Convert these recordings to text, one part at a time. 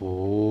oh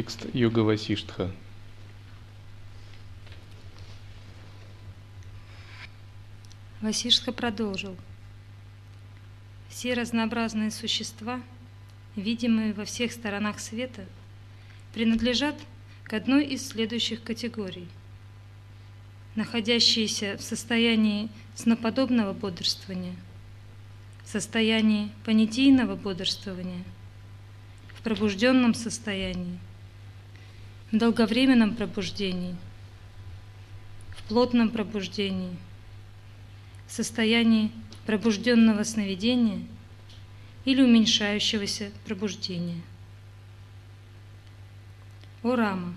Текст Йога Васиштха. Продолжил. Все разнообразные существа, видимые во всех сторонах света, принадлежат к одной из следующих категорий. Находящиеся в состоянии сноподобного бодрствования, состоянии понятийного бодрствования, в пробужденном состоянии – в долговременном пробуждении, в плотном пробуждении, в состоянии пробужденного сновидения или уменьшающегося пробуждения. О Рама,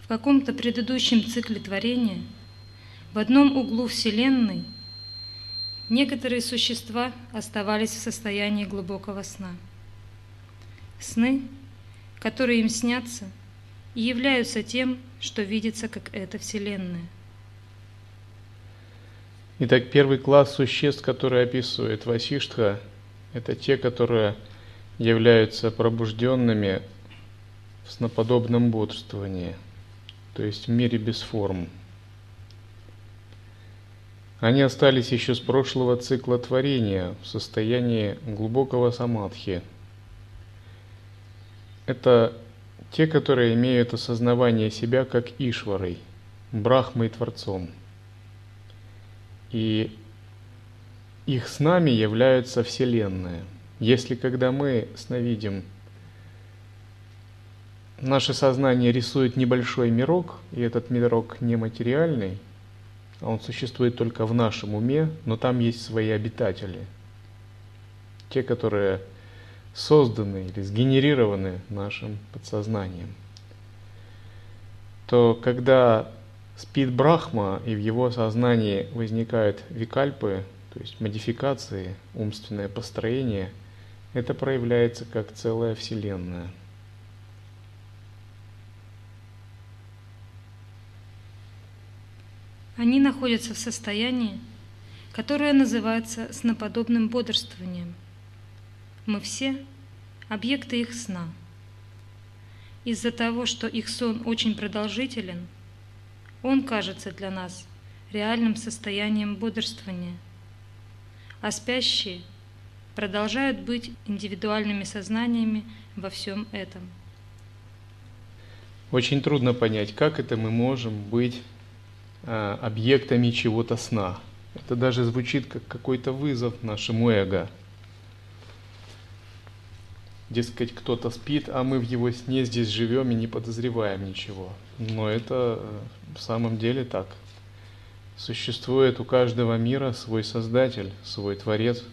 в каком-то предыдущем цикле творения, в одном углу Вселенной, некоторые существа оставались в состоянии глубокого сна. Сны, которые им снятся – и являются тем, что видится как эта Вселенная. Итак, первый класс существ, который описывает Васиштха, это те, которые являются пробужденными в сноподобном бодрствовании, то есть в мире без форм. Они остались еще с прошлого цикла творения в состоянии глубокого самадхи. Это те, которые имеют осознавание себя как Ишварой, Брахмой Творцом. И их с нами являются Вселенная. Если когда мы сновидим, наше сознание рисует небольшой мирок, и этот мирок нематериальный, а он существует только в нашем уме, но там есть свои обитатели. Те, которые созданы или сгенерированы нашим подсознанием, то когда спит Брахма и в его сознании возникают викальпы, то есть модификации, умственное построение, это проявляется как целая Вселенная. Они находятся в состоянии, которое называется сноподобным бодрствованием – мы все – объекты их сна. Из-за того, что их сон очень продолжителен, он кажется для нас реальным состоянием бодрствования, а спящие продолжают быть индивидуальными сознаниями во всем этом. Очень трудно понять, как это мы можем быть а, объектами чего-то сна. Это даже звучит как какой-то вызов нашему эго – Дескать, кто-то спит, а мы в его сне здесь живем и не подозреваем ничего. Но это э, в самом деле так. Существует у каждого мира свой Создатель, свой Творец.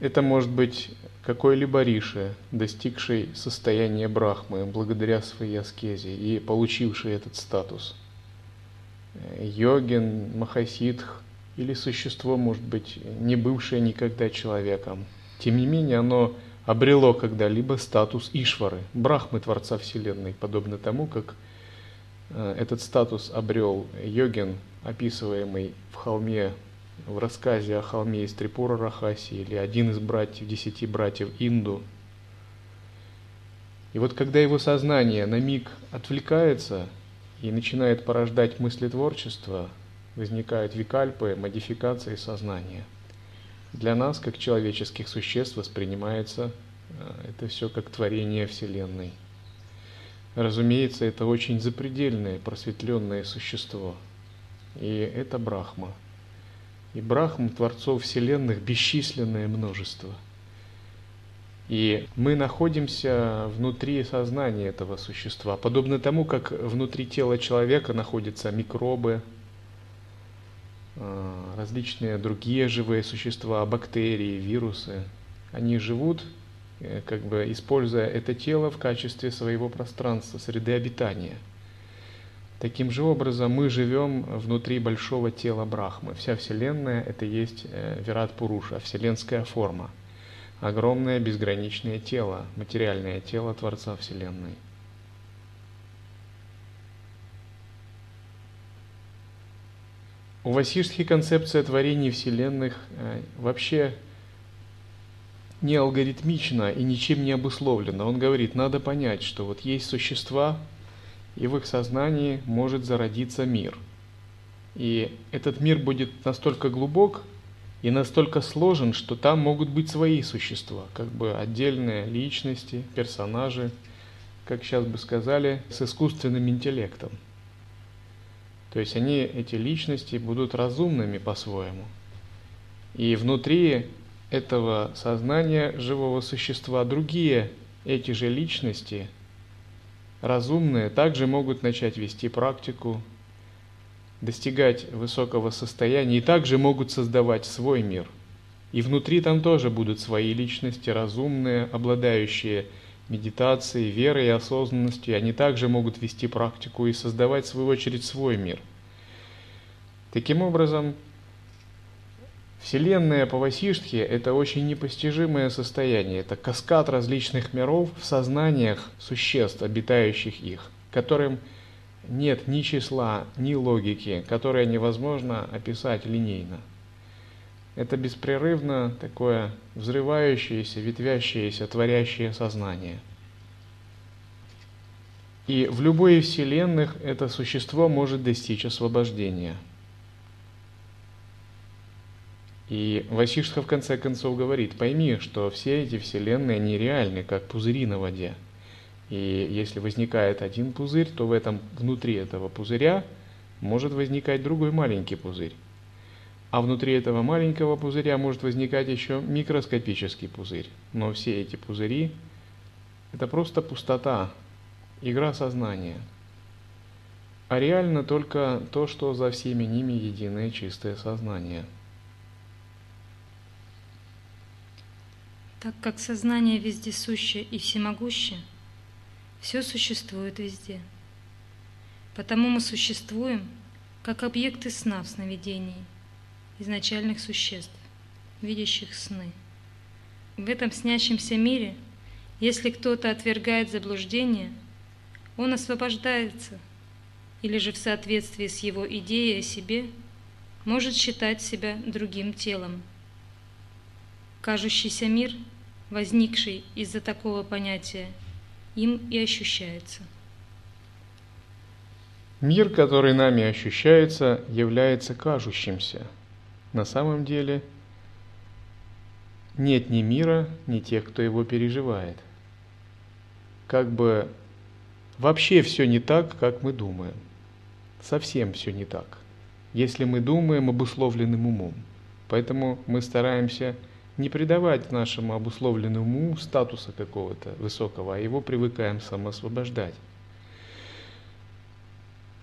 Это может быть какой-либо риши, достигший состояния брахмы благодаря своей аскезе и получивший этот статус. Йогин, махасидх, или существо, может быть, не бывшее никогда человеком. Тем не менее, оно обрело когда-либо статус Ишвары, Брахмы Творца Вселенной, подобно тому, как э, этот статус обрел йогин, описываемый в холме, в рассказе о холме из Трипура Рахаси, или один из братьев, десяти братьев Инду. И вот когда его сознание на миг отвлекается и начинает порождать мысли творчества, возникают викальпы, модификации сознания. Для нас, как человеческих существ, воспринимается э, это все как творение Вселенной. разумеется, это очень запредельное просветленное существо. И это Брахма. И Брахм, Творцов Вселенных, бесчисленное множество. И мы находимся внутри сознания этого существа, подобно тому, как внутри тела человека находятся микробы, различные другие живые существа, бактерии, вирусы. Они живут, э, как бы используя это тело в качестве своего пространства, среды обитания. Таким же образом мы живем внутри большого тела Брахмы. Вся Вселенная – это есть э, Вират Пуруша, вселенская форма. Огромное безграничное тело, материальное тело Творца Вселенной. У Васишски концепция творений вселенных э, вообще не алгоритмична и ничем не обусловлена. Он говорит, надо понять, что вот есть существа, и в их сознании может зародиться мир. И этот мир будет настолько глубок и настолько сложен, что там могут быть свои существа, как бы отдельные личности, персонажи, как сейчас бы сказали, с искусственным интеллектом. То есть они, эти личности, будут разумными по-своему. И внутри этого сознания живого существа другие эти же личности, разумные, также могут начать вести практику, достигать высокого состояния и также могут создавать свой мир. И внутри там тоже будут свои личности, разумные, обладающие медитацией, верой и осознанностью, они также могут вести практику и создавать в свою очередь свой мир. Таким образом, Вселенная по Васиштхе – это очень непостижимое состояние, это каскад различных миров в сознаниях существ, обитающих их, которым нет ни числа, ни логики, которые невозможно описать линейно – это беспрерывно такое взрывающееся, ветвящееся, творящее сознание. И в любой из вселенных это существо может достичь освобождения. И Васишка в конце концов говорит, пойми, что все эти вселенные нереальны, как пузыри на воде. И если возникает один пузырь, то в этом, внутри этого пузыря может возникать другой маленький пузырь. А внутри этого маленького пузыря может возникать еще микроскопический пузырь. Но все эти пузыри – это просто пустота, игра сознания. А реально только то, что за всеми ними единое чистое сознание. Так как сознание вездесуще и всемогуще, все существует везде. Потому мы существуем, как объекты сна в сновидении – изначальных существ, видящих сны. В этом снящемся мире, если кто-то отвергает заблуждение, он освобождается, или же в соответствии с его идеей о себе может считать себя другим телом. Кажущийся мир, возникший из-за такого понятия, им и ощущается. Мир, который нами ощущается, является кажущимся – на самом деле нет ни мира, ни тех, кто его переживает. Как бы вообще все не так, как мы думаем. Совсем все не так. Если мы думаем обусловленным умом. Поэтому мы стараемся не придавать нашему обусловленному уму статуса какого-то высокого, а его привыкаем самоосвобождать.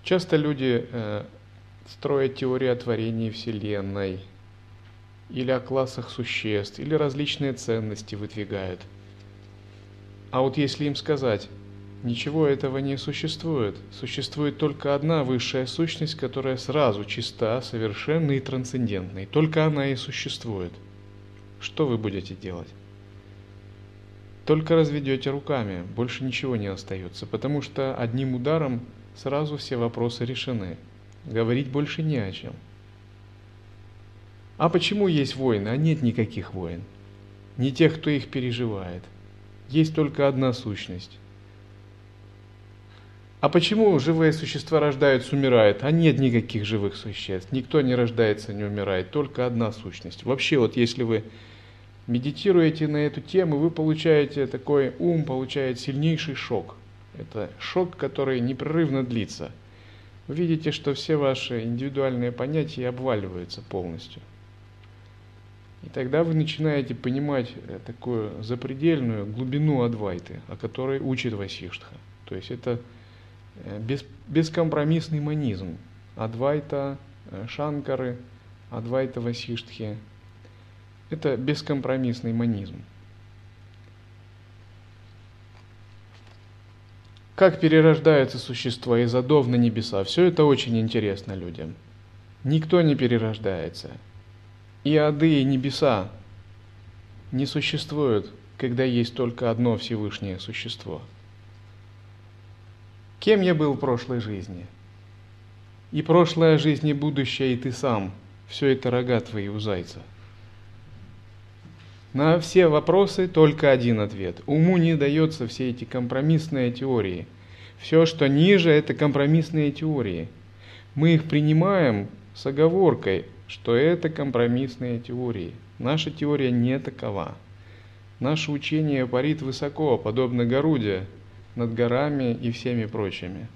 Часто люди строят теории о творении Вселенной, или о классах существ, или различные ценности выдвигают. А вот если им сказать, ничего этого не существует, существует только одна высшая сущность, которая сразу чиста, совершенна и трансцендентна, и только она и существует, что вы будете делать? Только разведете руками, больше ничего не остается, потому что одним ударом сразу все вопросы решены – Говорить больше не о чем. А почему есть войны? А нет никаких войн. Не тех, кто их переживает. Есть только одна сущность. А почему живые существа рождаются, умирают? А нет никаких живых существ. Никто не рождается, не умирает. Только одна сущность. Вообще, вот если вы медитируете на эту тему, вы получаете такой ум, получает сильнейший шок. Это шок, который непрерывно длится. Вы видите, что все ваши индивидуальные понятия обваливаются полностью. И тогда вы начинаете понимать э, такую запредельную глубину Адвайты, о которой учит Васиштха. То есть это э, бес, бескомпромиссный манизм. Адвайта, э, Шанкары, Адвайта Васиштхи. Это бескомпромиссный манизм. Как перерождаются существа из адов на небеса, все это очень интересно людям. Никто не перерождается. И ады, и небеса не существуют, когда есть только одно Всевышнее существо. Кем я был в прошлой жизни? И прошлая жизнь, и будущее, и ты сам. Все это рога твои у зайца. На все вопросы только один ответ. Уму не дается все эти компромиссные теории. Все, что ниже, это компромиссные теории. Мы их принимаем с оговоркой, что это компромиссные теории. Наша теория не такова. Наше учение парит высоко, подобно Горуде, над горами и всеми прочими.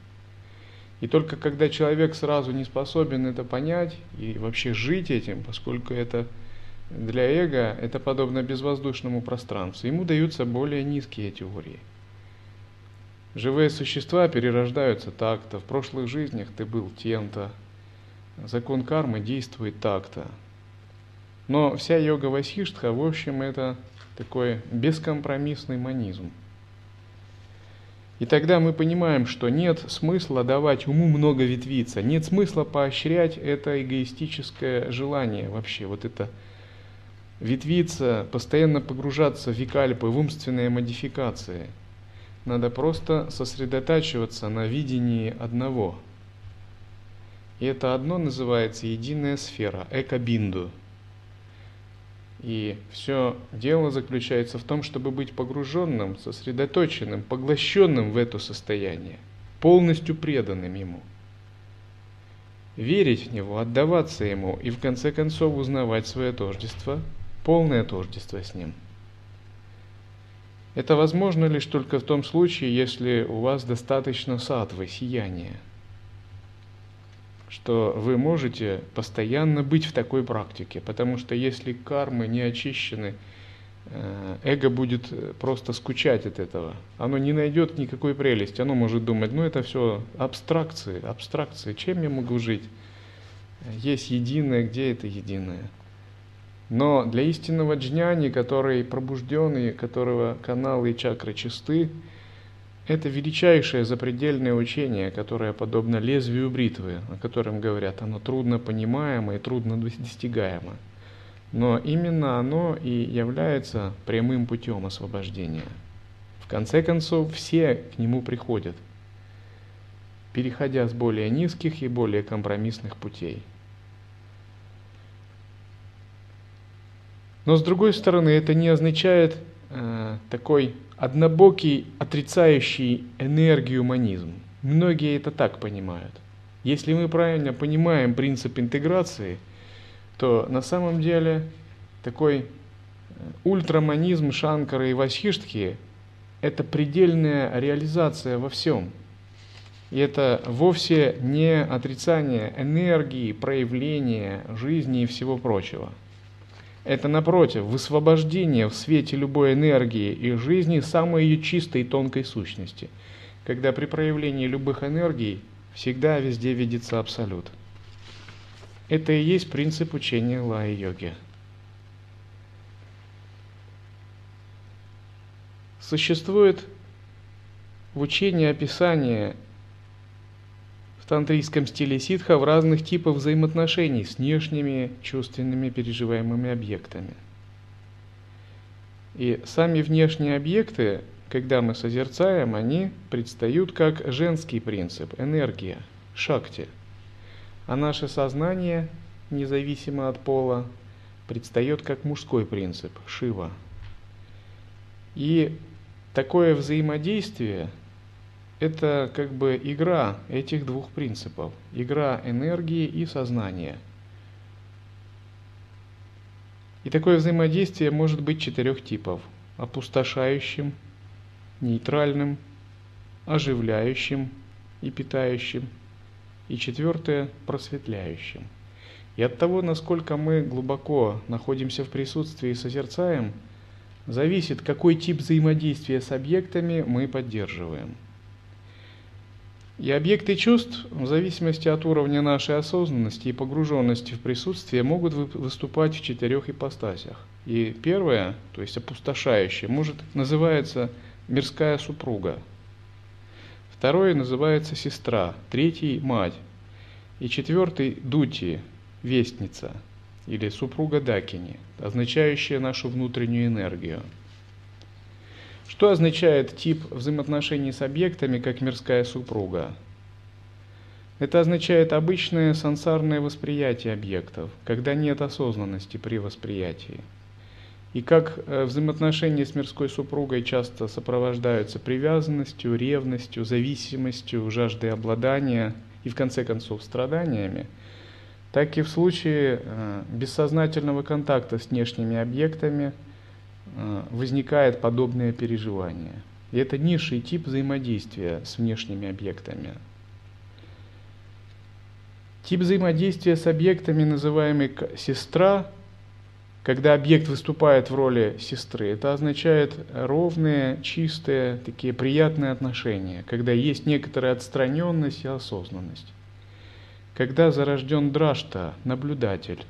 И только когда человек сразу не способен это понять и вообще жить этим, поскольку это для эго, это подобно безвоздушному пространству, ему даются более низкие теории. Живые существа перерождаются так-то, в прошлых жизнях ты был тем-то, закон кармы действует так-то. Но вся йога Васиштха, в общем, это такой бескомпромиссный манизм. И тогда мы понимаем, что нет смысла давать уму много ветвиться, нет смысла поощрять это эгоистическое желание вообще, вот это ветвиться, постоянно погружаться в викальпы, в умственные модификации. Надо просто сосредотачиваться на видении одного – и это одно называется единая сфера, экобинду. И все дело заключается в том, чтобы быть погруженным, сосредоточенным, поглощенным в это состояние, полностью преданным ему. Верить в него, отдаваться ему и в конце концов узнавать свое тождество, полное тождество с ним. Это возможно лишь только в том случае, если у вас достаточно сатвы, сияния – что вы можете постоянно быть в такой практике, потому что если кармы не очищены, э, эго будет просто скучать от этого. Оно не найдет никакой прелести. Оно может думать, ну это все абстракции, абстракции. Чем я могу жить? Есть единое, где это единое? Но для истинного джняни, который пробужденный, которого каналы и чакры чисты, это величайшее запредельное учение, которое подобно лезвию бритвы, о котором говорят, оно трудно понимаемо и трудно достигаемо. Но именно оно и является прямым путем освобождения. В конце концов, все к нему приходят, переходя с более низких и более компромиссных путей. Но с другой стороны, это не означает э, такой однобокий, отрицающий энергию манизм. Многие это так понимают. Если мы правильно понимаем принцип интеграции, то на самом деле такой э, ультраманизм Шанкара и Васхиштхи – это предельная реализация во всем. И это вовсе не отрицание энергии, проявления жизни и всего прочего – это, напротив, высвобождение в свете любой энергии и жизни самой ее чистой и тонкой сущности, когда при проявлении любых энергий всегда везде видится абсолют. Это и есть принцип учения лай-йоги. Существует в учении описание тантрийском стиле ситха в разных типах взаимоотношений с внешними чувственными переживаемыми объектами. И сами внешние объекты, когда мы созерцаем, они предстают как женский принцип, энергия, шакти. А наше сознание, независимо от пола, предстает как мужской принцип, шива. И такое взаимодействие – это как бы игра этих двух принципов. Игра энергии и сознания. И такое взаимодействие может быть четырех типов. Опустошающим, нейтральным, оживляющим и питающим, и четвертое – просветляющим. И от того, насколько мы глубоко находимся в присутствии и созерцаем, зависит, какой тип взаимодействия с объектами мы поддерживаем. И объекты чувств, в зависимости от уровня нашей осознанности и погруженности в присутствие, могут выступать в четырех ипостасях. И первое, то есть опустошающее, может называется мирская супруга. Второе называется сестра, третий – мать. И четвертый – дути, вестница или супруга Дакини, означающая нашу внутреннюю энергию. Что означает тип взаимоотношений с объектами, как мирская супруга? Это означает обычное сансарное восприятие объектов, когда нет осознанности при восприятии. И как э, взаимоотношения с мирской супругой часто сопровождаются привязанностью, ревностью, зависимостью, жаждой обладания и в конце концов страданиями – так и в случае э, бессознательного контакта с внешними объектами возникает подобное переживание. И это низший тип взаимодействия с внешними объектами. Тип взаимодействия с объектами, называемый сестра, когда объект выступает в роли сестры, это означает ровные, чистые, такие приятные отношения, когда есть некоторая отстраненность и осознанность когда зарожден дражта, наблюдатель,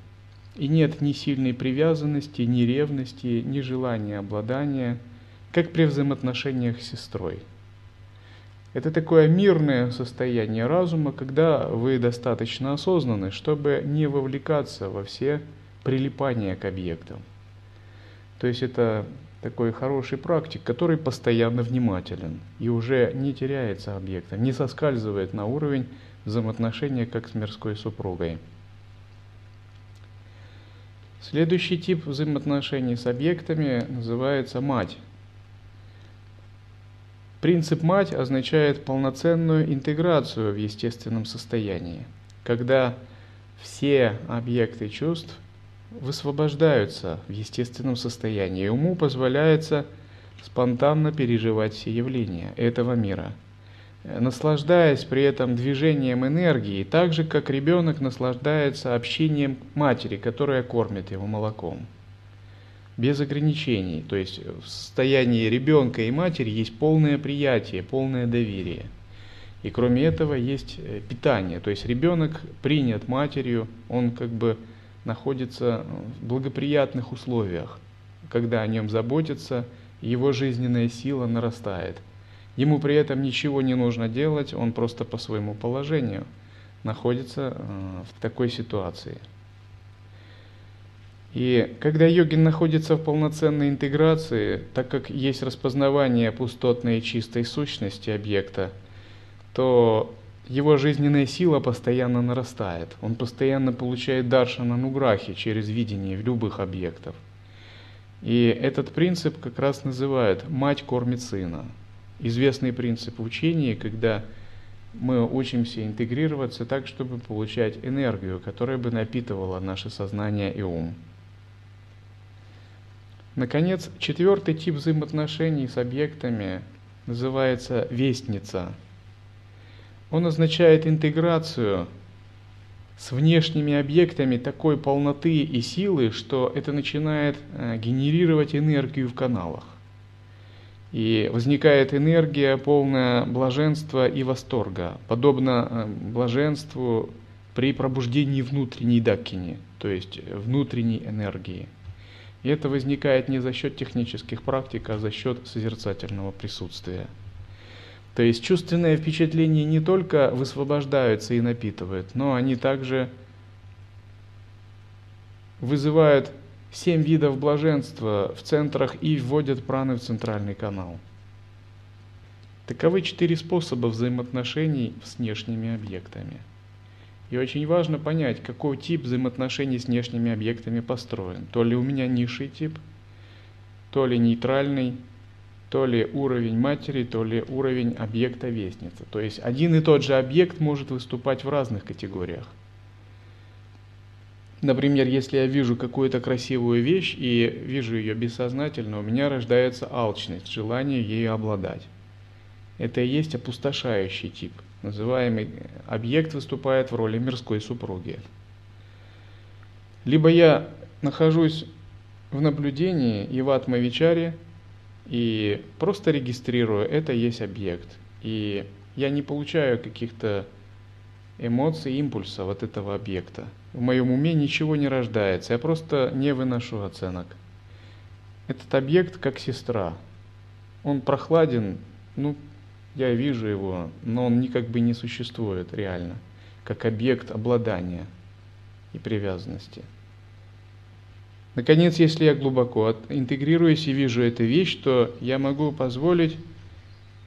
и нет ни сильной привязанности, ни ревности, ни желания обладания, как при взаимоотношениях с сестрой. Это такое мирное состояние разума, когда вы достаточно осознаны, чтобы не вовлекаться во все прилипания к объектам. То есть это такой хороший практик, который постоянно внимателен и уже не теряется объектом, не соскальзывает на уровень взаимоотношения как с мирской супругой. Следующий тип взаимоотношений с объектами называется мать. Принцип мать означает полноценную интеграцию в естественном состоянии, когда все объекты чувств высвобождаются в естественном состоянии, и уму позволяется спонтанно переживать все явления этого мира – наслаждаясь при этом движением энергии, так же, как ребенок наслаждается общением матери, которая кормит его молоком. Без ограничений. То есть в состоянии ребенка и матери есть полное приятие, полное доверие. И кроме этого есть э, питание. То есть ребенок принят матерью, он как бы находится в благоприятных условиях. Когда о нем заботятся, его жизненная сила нарастает – Ему при этом ничего не нужно делать, он просто по своему положению находится э, в такой ситуации. И когда йогин находится в полноценной интеграции, так как есть распознавание пустотной и чистой сущности объекта, то его жизненная сила постоянно нарастает. Он постоянно получает даршана нуграхи через видение любых объектов. И этот принцип как раз называют «мать кормит сына» известный принцип учения, когда мы учимся интегрироваться так, чтобы получать энергию, которая бы напитывала наше сознание и ум. Наконец, четвертый тип взаимоотношений с объектами называется вестница. Он означает интеграцию с внешними объектами такой полноты и силы, что это начинает э, генерировать энергию в каналах. И возникает энергия, полная блаженства и восторга, подобно э, блаженству при пробуждении внутренней дакини, то есть внутренней энергии. И это возникает не за счет технических практик, а за счет созерцательного присутствия. То есть чувственные впечатления не только высвобождаются и напитывают, но они также вызывают семь видов блаженства в центрах и вводят праны в центральный канал. Таковы четыре способа взаимоотношений с внешними объектами. И очень важно понять, какой тип взаимоотношений с внешними объектами построен. То ли у меня низший тип, то ли нейтральный, то ли уровень матери, то ли уровень объекта вестницы. То есть один и тот же объект может выступать в разных категориях. Например, если я вижу какую-то красивую вещь и вижу ее бессознательно, у меня рождается алчность, желание ею обладать. это и есть опустошающий тип. Называемый объект выступает в роли мирской супруги. Либо я нахожусь в наблюдении и в атмавичаре, и просто регистрирую, это есть объект. И я не получаю каких-то эмоций, импульсов от этого объекта. В моем уме ничего не рождается, я просто не выношу оценок. Этот объект как сестра. Он прохладен, ну, я вижу его, но он никак бы не существует реально, как объект обладания и привязанности. Наконец, если я глубоко интегрируюсь и вижу эту вещь, то я могу позволить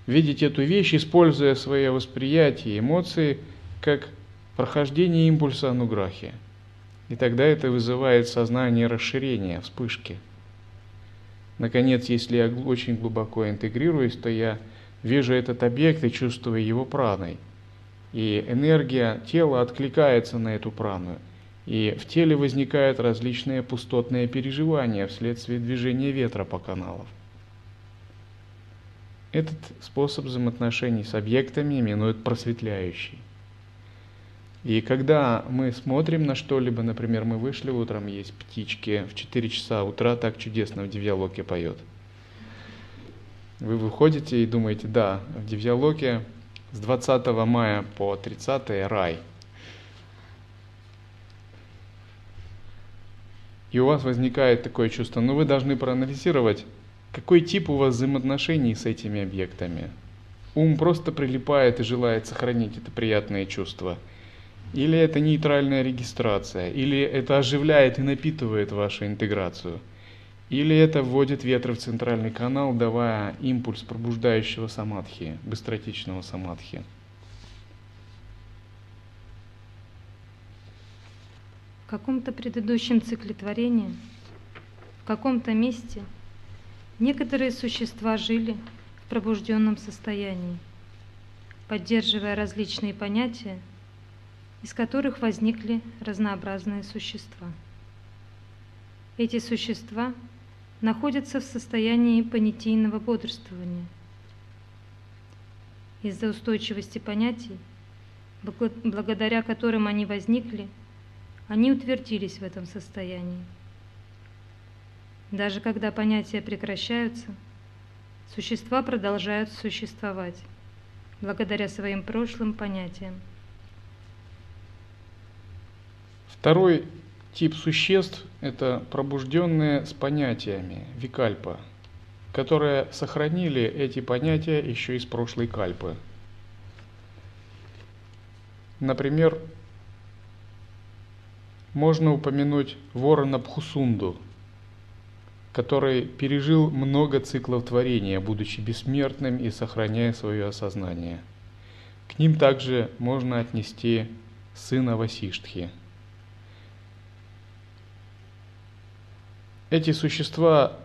видеть эту вещь, используя свое восприятие, эмоции, как прохождение импульса ануграхи. И тогда это вызывает сознание расширения, вспышки. Наконец, если я очень глубоко интегрируюсь, то я вижу этот объект и чувствую его праной. И энергия тела откликается на эту прану. И в теле возникают различные пустотные переживания вследствие движения ветра по каналам. Этот способ взаимоотношений с объектами именуют просветляющий. И когда мы смотрим на что-либо, например, мы вышли утром, есть птички, в 4 часа утра так чудесно в Девьялоке поет. Вы выходите и думаете, да, в Девьялоке с 20 мая по 30 рай – и у вас возникает такое чувство, ну вы должны проанализировать, какой тип у вас взаимоотношений с этими объектами. Ум просто прилипает и желает сохранить это приятное чувство. Или это нейтральная регистрация, или это оживляет и напитывает вашу интеграцию. Или это вводит ветры в центральный канал, давая импульс пробуждающего самадхи, быстротечного самадхи. В каком-то предыдущем цикле творения, в каком-то месте некоторые существа жили в пробужденном состоянии, поддерживая различные понятия, из которых возникли разнообразные существа. Эти существа находятся в состоянии понятийного бодрствования. Из-за устойчивости понятий, благодаря которым они возникли, они утвердились в этом состоянии. Даже когда понятия прекращаются, существа продолжают существовать благодаря своим прошлым понятиям. Второй тип существ – это пробужденные с понятиями, викальпа, которые сохранили эти понятия еще из прошлой кальпы. Например, можно упомянуть ворона Пхусунду, который пережил много циклов творения, будучи бессмертным и сохраняя свое осознание. К ним также можно отнести сына Васиштхи. Эти существа,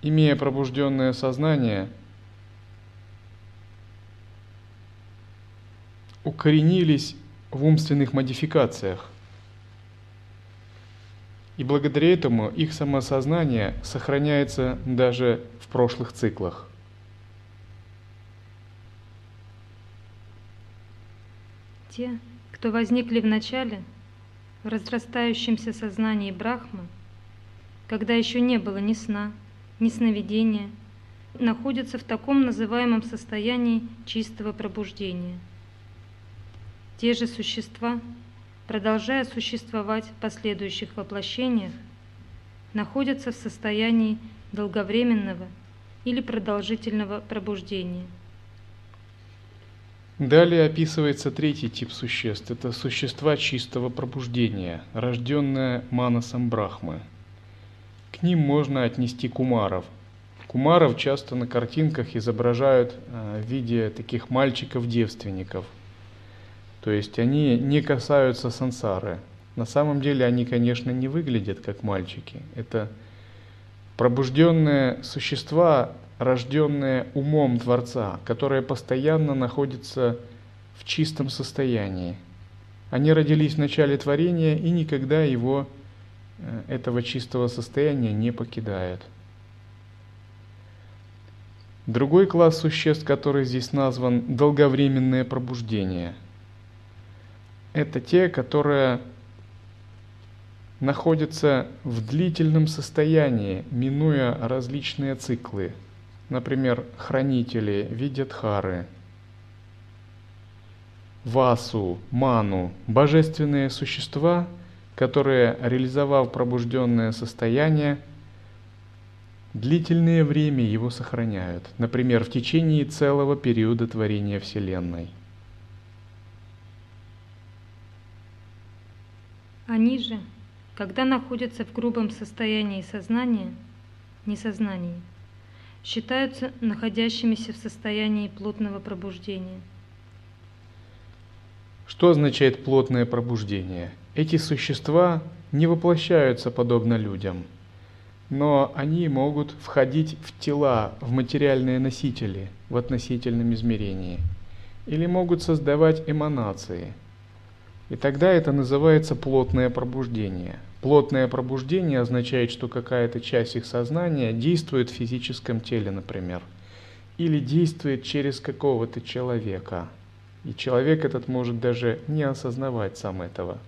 имея пробужденное сознание, укоренились в умственных модификациях, и благодаря этому их самосознание сохраняется даже в прошлых циклах. Те, кто возникли в начале, в разрастающемся сознании Брахмы, когда еще не было ни сна, ни сновидения, находятся в таком называемом состоянии чистого пробуждения. Те же существа, продолжая существовать в последующих воплощениях, находятся в состоянии долговременного или продолжительного пробуждения. Далее описывается третий тип существ. Это существа чистого пробуждения, рожденные манасом Брахмы. Ним можно отнести кумаров. Кумаров часто на картинках изображают э, в виде таких мальчиков-девственников – то есть они не касаются сансары. На самом деле они, конечно, не выглядят как мальчики. Это пробужденные существа, рожденные умом Творца, которые постоянно находятся в чистом состоянии. Они родились в начале творения и никогда его, э, этого чистого состояния не покидают. Другой класс существ, который здесь назван долговременное пробуждение, это те, которые находятся в длительном состоянии, минуя различные циклы. Например, хранители видят хары, васу, ману, божественные существа, которые, реализовав пробужденное состояние, длительное время его сохраняют, например, в течение целого периода творения Вселенной. Они же, когда находятся в грубом состоянии сознания, несознании, считаются находящимися в состоянии плотного пробуждения. Что означает плотное пробуждение? Эти существа не воплощаются подобно людям – но они могут входить в тела, в материальные носители в относительном измерении, или могут создавать эманации. И тогда это называется плотное пробуждение. Плотное пробуждение означает, что какая-то часть их сознания действует в физическом теле, например, или действует через какого-то человека. И человек этот может даже не осознавать сам этого.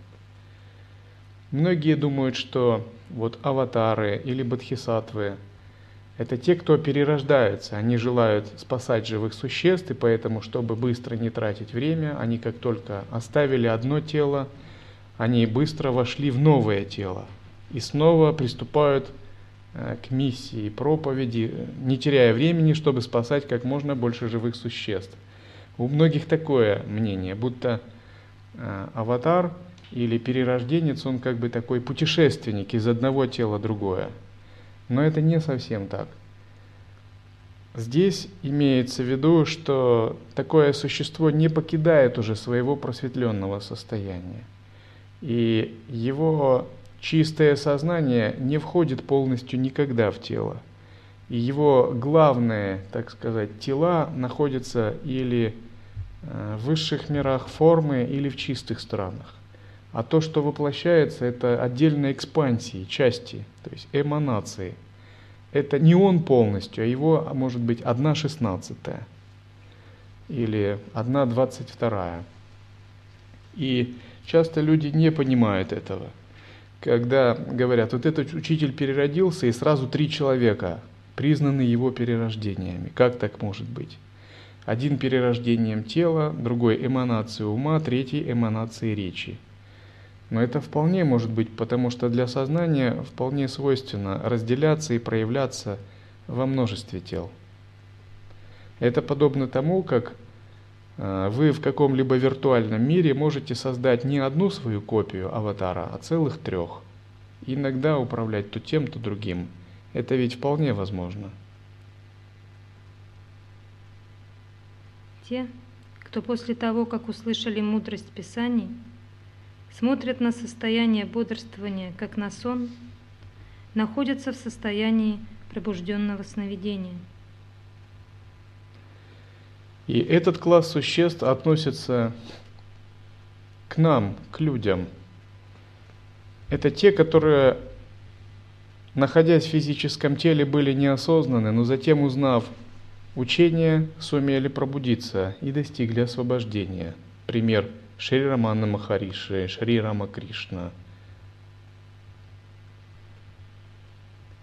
Многие думают, что вот аватары или бодхисаттвы – это те, кто перерождаются. Они желают спасать живых существ, и поэтому, чтобы быстро не тратить время, они как только оставили одно тело, они быстро вошли в новое тело и снова приступают э, к миссии проповеди, не теряя времени, чтобы спасать как можно больше живых существ. У многих такое мнение, будто э, аватар – или перерожденец, он как бы такой путешественник из одного тела другое. Но это не совсем так. Здесь имеется в виду, что такое существо не покидает уже своего просветленного состояния. И его чистое сознание не входит полностью никогда в тело. И его главные, так сказать, тела находятся или э, в высших мирах формы, или в чистых странах. А то, что воплощается, это отдельные экспансии, части, то есть эманации. Это не он полностью, а его, может быть, одна шестнадцатая или одна двадцать вторая. И часто люди не понимают этого. Когда говорят, вот этот учитель переродился, и сразу три человека признаны его перерождениями. Как так может быть? Один перерождением тела, другой эманацией ума, третий эманацией речи. Но это вполне может быть, потому что для сознания вполне свойственно разделяться и проявляться во множестве тел. Это подобно тому, как э, вы в каком-либо виртуальном мире можете создать не одну свою копию аватара, а целых трех. иногда управлять то тем, то другим. Это ведь вполне возможно. Те, кто после того, как услышали мудрость Писаний, смотрят на состояние бодрствования как на сон, находятся в состоянии пробужденного сновидения. И этот класс существ относится к нам, к людям. Это те, которые, находясь в физическом теле, были неосознаны, но затем, узнав учение, сумели пробудиться и достигли освобождения. Пример – Шри Рамана Махариши, Шри Рама Кришна.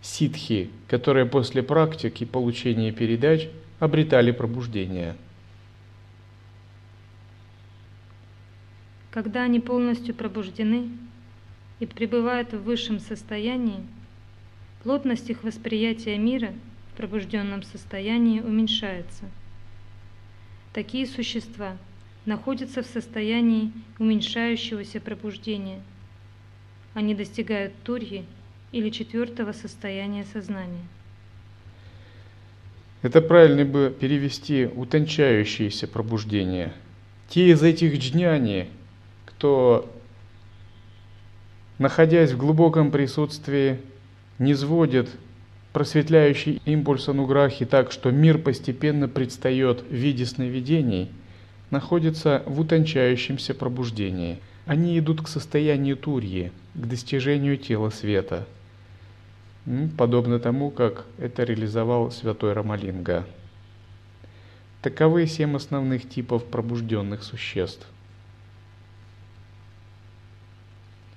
Ситхи, которые после практики получения передач обретали пробуждение. Когда они полностью пробуждены и пребывают в высшем состоянии, плотность их восприятия мира в пробужденном состоянии уменьшается. Такие существа – находятся в состоянии уменьшающегося пробуждения. Они достигают турьи или четвертого состояния сознания. Это правильно бы перевести утончающееся пробуждение. Те из этих джняни, кто, находясь в глубоком присутствии, не сводит просветляющий импульс ануграхи так, что мир постепенно предстает в виде сновидений – находятся в утончающемся пробуждении. Они идут к состоянию турьи, к достижению тела света, подобно тому, как это реализовал святой Рамалинга. Таковы семь основных типов пробужденных существ.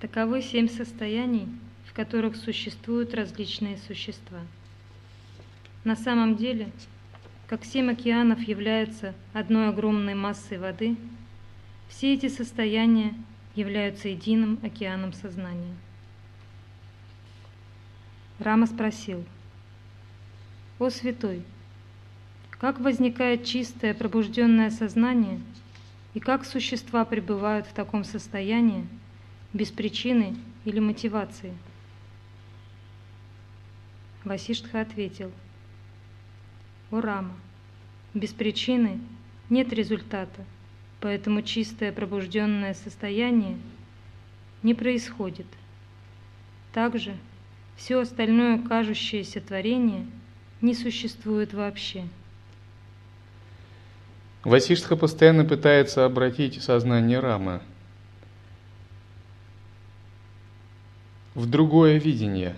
Таковы семь состояний, в которых существуют различные существа. На самом деле, как семь океанов являются одной огромной массой воды, все эти состояния являются единым океаном сознания. Рама спросил, «О святой, как возникает чистое пробужденное сознание и как существа пребывают в таком состоянии без причины или мотивации?» Васиштха ответил, «О Рама, без причины нет результата, поэтому чистое пробужденное состояние не происходит. Также все остальное кажущееся творение не существует вообще. Васиштха постоянно пытается обратить сознание Рамы в другое видение.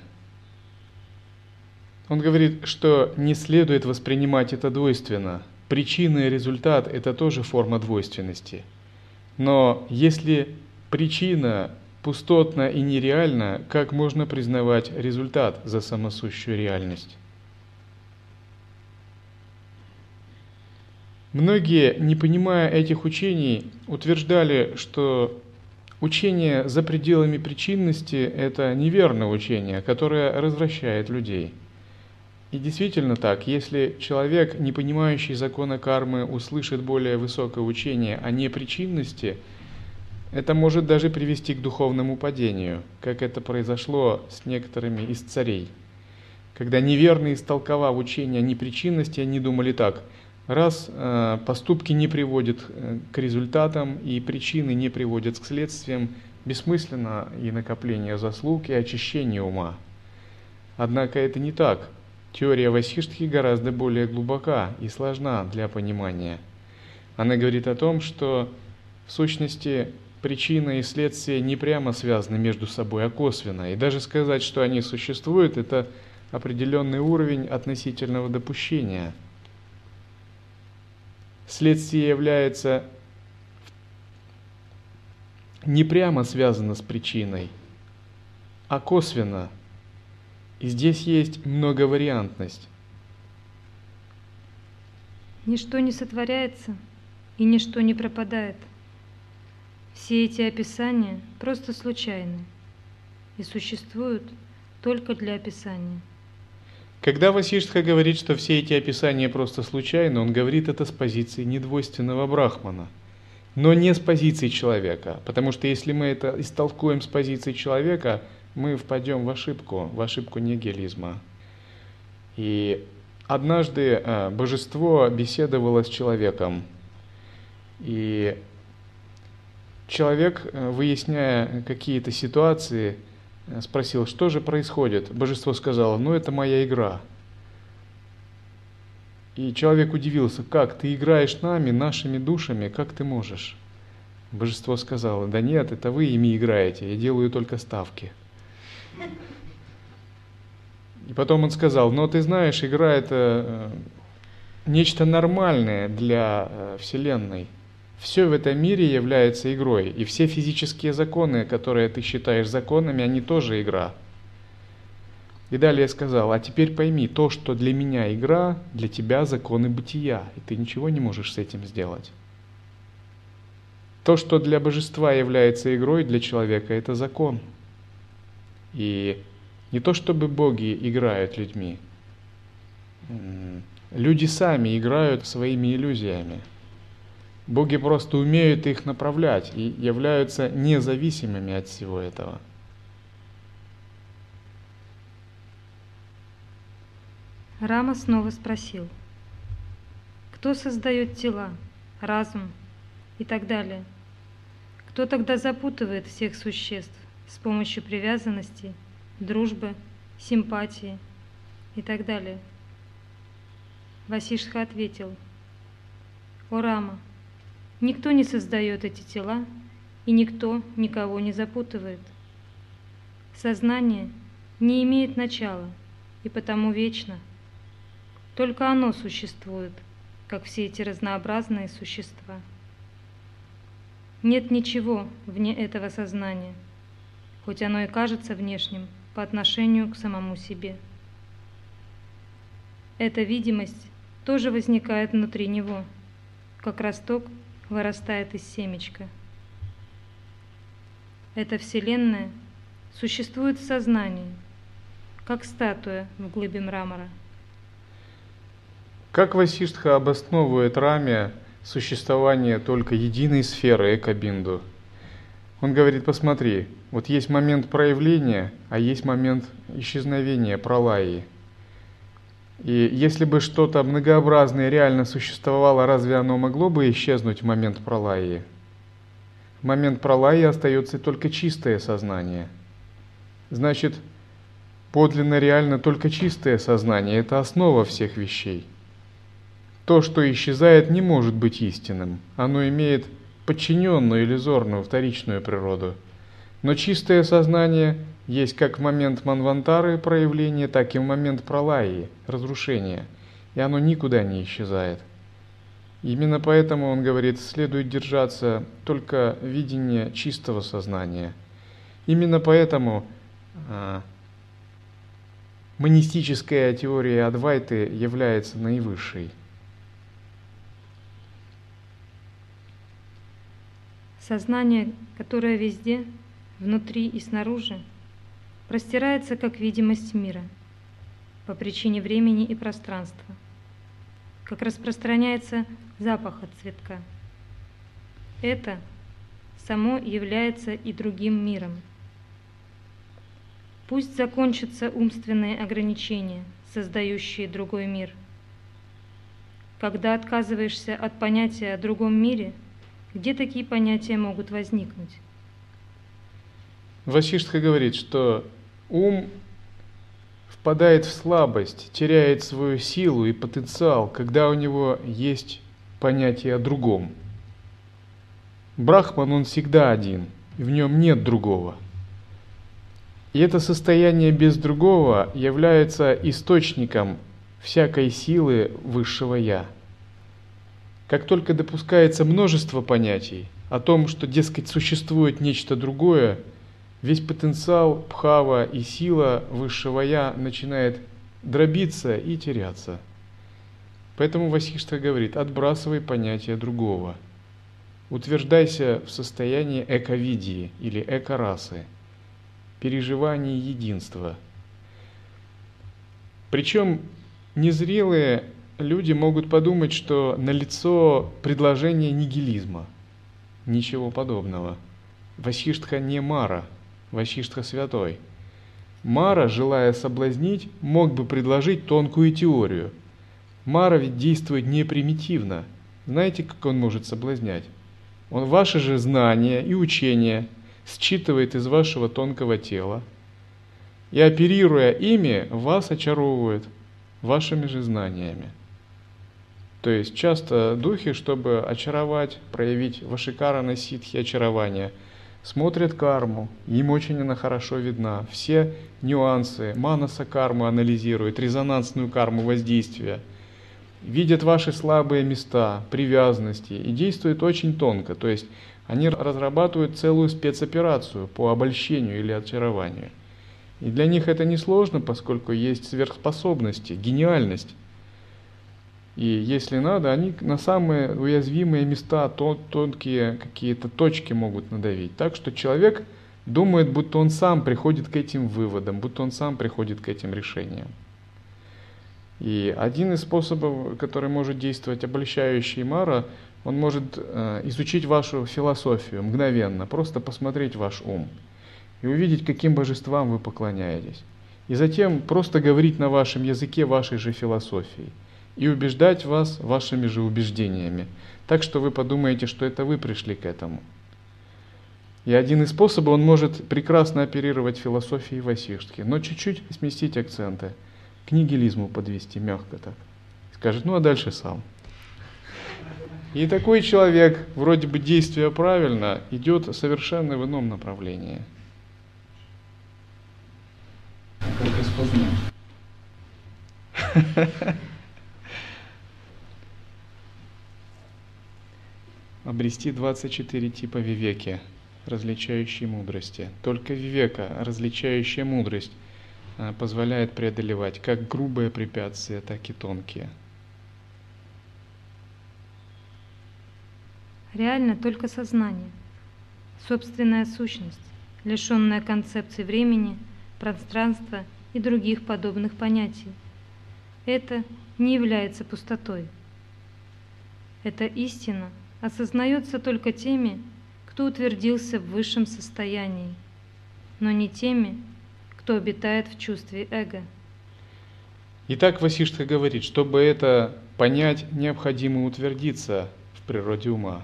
Он говорит, что не следует воспринимать это двойственно. Причина и результат – это тоже форма двойственности. Но если причина пустотна и нереальна, как можно признавать результат за самосущую реальность? Многие, не понимая этих учений, утверждали, что учение за пределами причинности – это неверное учение, которое развращает людей. И действительно так, если человек, не понимающий закона кармы, услышит более высокое учение о непричинности – это может даже привести к духовному падению, как это произошло с некоторыми из царей. Когда неверно истолковав учение о непричинности, они думали так, раз э, поступки не приводят э, к результатам и причины не приводят к следствиям, бессмысленно и накопление заслуг, и очищение ума. Однако это не так. Теория Васиштхи гораздо более глубока и сложна для понимания. Она говорит о том, что в сущности причина и следствие не прямо связаны между собой, а косвенно. И даже сказать, что они существуют, это определенный уровень относительного допущения. Следствие является не прямо связано с причиной, а косвенно. И здесь есть многовариантность. Ничто не сотворяется и ничто не пропадает – все эти описания просто случайны и существуют только для описания. Когда Васиштха говорит, что все эти описания просто случайны, он говорит это с позиции недвойственного брахмана, но не с позиции человека, потому что если мы это истолкуем с позиции человека, мы впадем в ошибку, в ошибку нигилизма. И однажды э, божество беседовало с человеком, и человек, э, выясняя какие-то ситуации, э, спросил, что же происходит. Божество сказало, ну это моя игра. И человек удивился, как ты играешь нами, нашими душами, как ты можешь? Божество сказало, да нет, это вы ими играете, я делаю только ставки. И потом он сказал, но ты знаешь, игра это э, нечто нормальное для Вселенной – все в этом мире является игрой, и все физические законы, которые ты считаешь законами, они тоже игра. И далее я сказал, а теперь пойми, то, что для меня игра, для тебя законы бытия, и ты ничего не можешь с этим сделать. То, что для божества является игрой, для человека это закон. И не то, чтобы боги играют людьми. Люди сами играют своими иллюзиями. Боги просто умеют их направлять и являются независимыми от всего этого. Рама снова спросил, кто создает тела, разум и так далее? Кто тогда запутывает всех существ с помощью привязанности, дружбы, симпатии и так далее? Васишха ответил, «О Рама, Никто не создает эти тела, и никто никого не запутывает. Сознание не имеет начала и потому вечно. Только оно существует, как все эти разнообразные существа. Нет ничего вне этого сознания, хоть оно и кажется внешним по отношению к самому себе. Эта видимость тоже возникает внутри него, как росток вырастает из семечка. Эта Вселенная существует в сознании, как статуя в глыбе мрамора. Как Васиштха обосновывает Раме существование только единой сферы Экабинду? Он говорит, посмотри, вот есть момент проявления, а есть момент исчезновения пролаи – и если бы что-то многообразное реально существовало, разве оно могло бы исчезнуть в момент пролаи? В момент пролаи остается только чистое сознание. Значит, подлинно реально только чистое сознание – это основа всех вещей. То, что исчезает, не может быть истинным. Оно имеет подчиненную иллюзорную вторичную природу. Но чистое сознание есть как момент манвантары проявления, так и момент пролаи, разрушения, и оно никуда не исчезает. Именно поэтому он говорит, следует держаться только видения чистого сознания. Именно поэтому а, монистическая теория Адвайты является наивысшей. Сознание, которое везде, внутри и снаружи, простирается как видимость мира по причине времени и пространства, как распространяется запах от цветка. Это само является и другим миром. Пусть закончатся умственные ограничения, создающие другой мир. Когда отказываешься от понятия о другом мире, где такие понятия могут возникнуть? Васиштха говорит, что Ум впадает в слабость, теряет свою силу и потенциал, когда у него есть понятие о другом. Брахман, он всегда один, и в нем нет другого. И это состояние без другого является источником всякой силы высшего Я. Как только допускается множество понятий о том, что, дескать, существует нечто другое – весь потенциал Пхава и сила высшего Я начинает дробиться и теряться. Поэтому Васиштха говорит, отбрасывай понятие другого. Утверждайся в состоянии эковидии или экорасы, переживании единства. Причем незрелые люди могут подумать, что налицо предложение нигилизма. Ничего подобного. Васиштха не Мара – Васиштха святой. Мара, желая соблазнить, мог бы предложить тонкую теорию. Мара ведь действует не примитивно. Знаете, как он может соблазнять? Он ваши же знания и учения считывает из вашего тонкого тела и, оперируя ими, вас очаровывает вашими же знаниями. То есть часто духи, чтобы очаровать, проявить вашикара на ситхи очарования – смотрят карму, им очень она хорошо видна. Все нюансы, манаса карму анализируют, резонансную карму воздействия, видят ваши слабые места, привязанности и действуют очень тонко. То есть они разрабатывают целую спецоперацию по обольщению или очарованию. И для них это несложно, поскольку есть сверхспособности, гениальность. И если надо, они на самые уязвимые места, тонкие какие-то точки могут надавить. Так что человек думает, будто он сам приходит к этим выводам, будто он сам приходит к этим решениям. И один из способов, который может действовать обольщающий Мара, он может э, изучить вашу философию мгновенно, просто посмотреть ваш ум и увидеть, каким божествам вы поклоняетесь. И затем просто говорить на вашем языке вашей же философии – и убеждать вас вашими же убеждениями, так что вы подумаете, что это вы пришли к этому. И один из способов, он может прекрасно оперировать философией Васиштхи, но чуть-чуть сместить акценты, к нигилизму подвести мягко так. Скажет, ну а дальше сам. И такой человек, вроде бы действие правильно, идет совершенно в ином направлении. Как обрести 24 типа вивеки, различающие мудрости. Только вивека, различающая мудрость, а, позволяет преодолевать как грубые препятствия, так и тонкие. Реально только сознание, собственная сущность, лишенная концепции времени, пространства и других подобных понятий. Это не является пустотой. Эта истина осознается только теми, кто утвердился в высшем состоянии, но не теми, кто обитает в чувстве эго. Итак, Васиштха говорит, чтобы это понять, необходимо утвердиться в природе ума.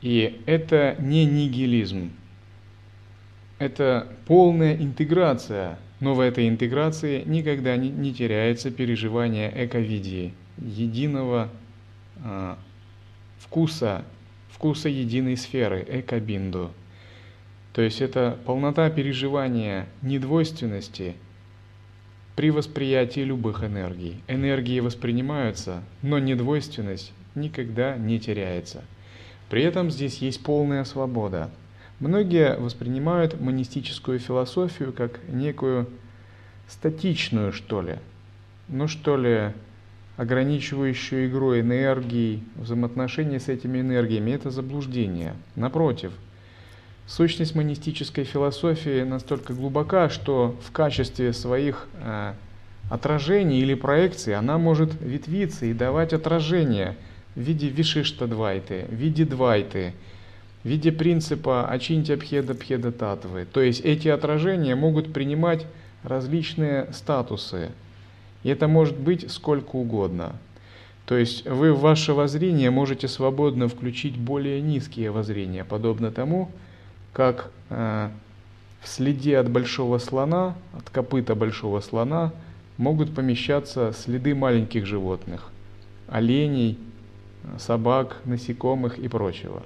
И это не нигилизм, это полная интеграция, но в этой интеграции никогда не, не теряется переживание эковидии, единого э, вкуса, вкуса единой сферы, экобинду. То есть это полнота переживания недвойственности при восприятии любых энергий. Энергии воспринимаются, но недвойственность никогда не теряется – при этом здесь есть полная свобода. Многие воспринимают монистическую философию как некую статичную, что ли, ну что ли, ограничивающую игру энергий, взаимоотношения с этими энергиями – это заблуждение. Напротив, сущность монистической философии настолько глубока, что в качестве своих э, отражений или проекций она может ветвиться и давать отражение – в виде вишишта-двайты, в виде двайты, в виде принципа ачинтя пхеда пхеда татвы. То есть эти отражения могут принимать различные статусы. И это может быть сколько угодно. То есть вы в ваше воззрение можете свободно включить более низкие воззрения, подобно тому, как э, в следе от большого слона, от копыта большого слона, могут помещаться следы маленьких животных, оленей, собак, насекомых и прочего.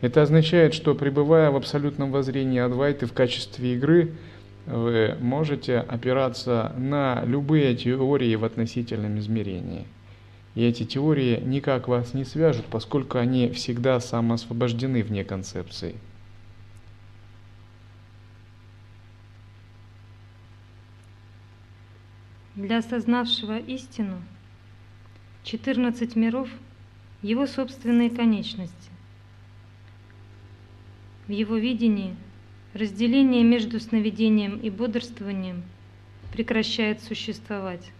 Это означает, что пребывая в абсолютном воззрении Адвайты в качестве игры, вы можете опираться на любые теории в относительном измерении. И эти теории никак вас не свяжут, поскольку они всегда самоосвобождены вне концепции. Для осознавшего истину 14 миров – его собственные конечности. В его видении разделение между сновидением и бодрствованием прекращает существовать.